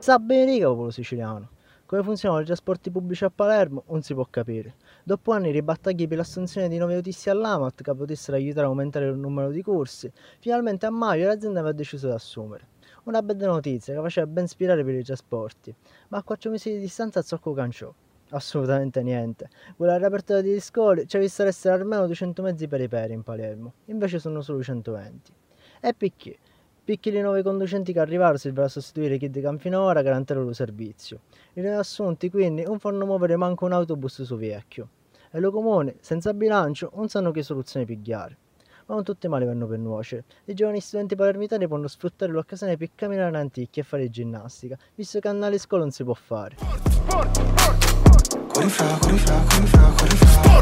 Sa bene che popolo siciliano. Come funzionano i trasporti pubblici a Palermo non si può capire. Dopo anni ribattagli per l'assunzione di nuovi autisti all'AMAT che potessero aiutare a aumentare il numero di corsi, finalmente a maggio l'azienda aveva deciso di assumere. Una bella notizia che faceva ben spirare per i trasporti, ma a 4 mesi di distanza Zocco canciò. Assolutamente niente. Con la riapertura degli scoli ci ha visto essere almeno 200 mezzi per i peri in Palermo, invece sono solo 120. E perché? Picchi di nuovi conducenti che arrivarono servirà a sostituire chi di finora garantire lo servizio. I nuovi assunti quindi non fanno muovere manco un autobus su vecchio. E lo comune, senza bilancio, non sanno che soluzione pigliare ma non tutti i mali vanno per nuocere. I giovani studenti palermitani possono sfruttare l'occasione per camminare in antichi e fare ginnastica, visto che a Nale Scuola non si può fare. Corri fra, corri fra, corri fra, corri fra.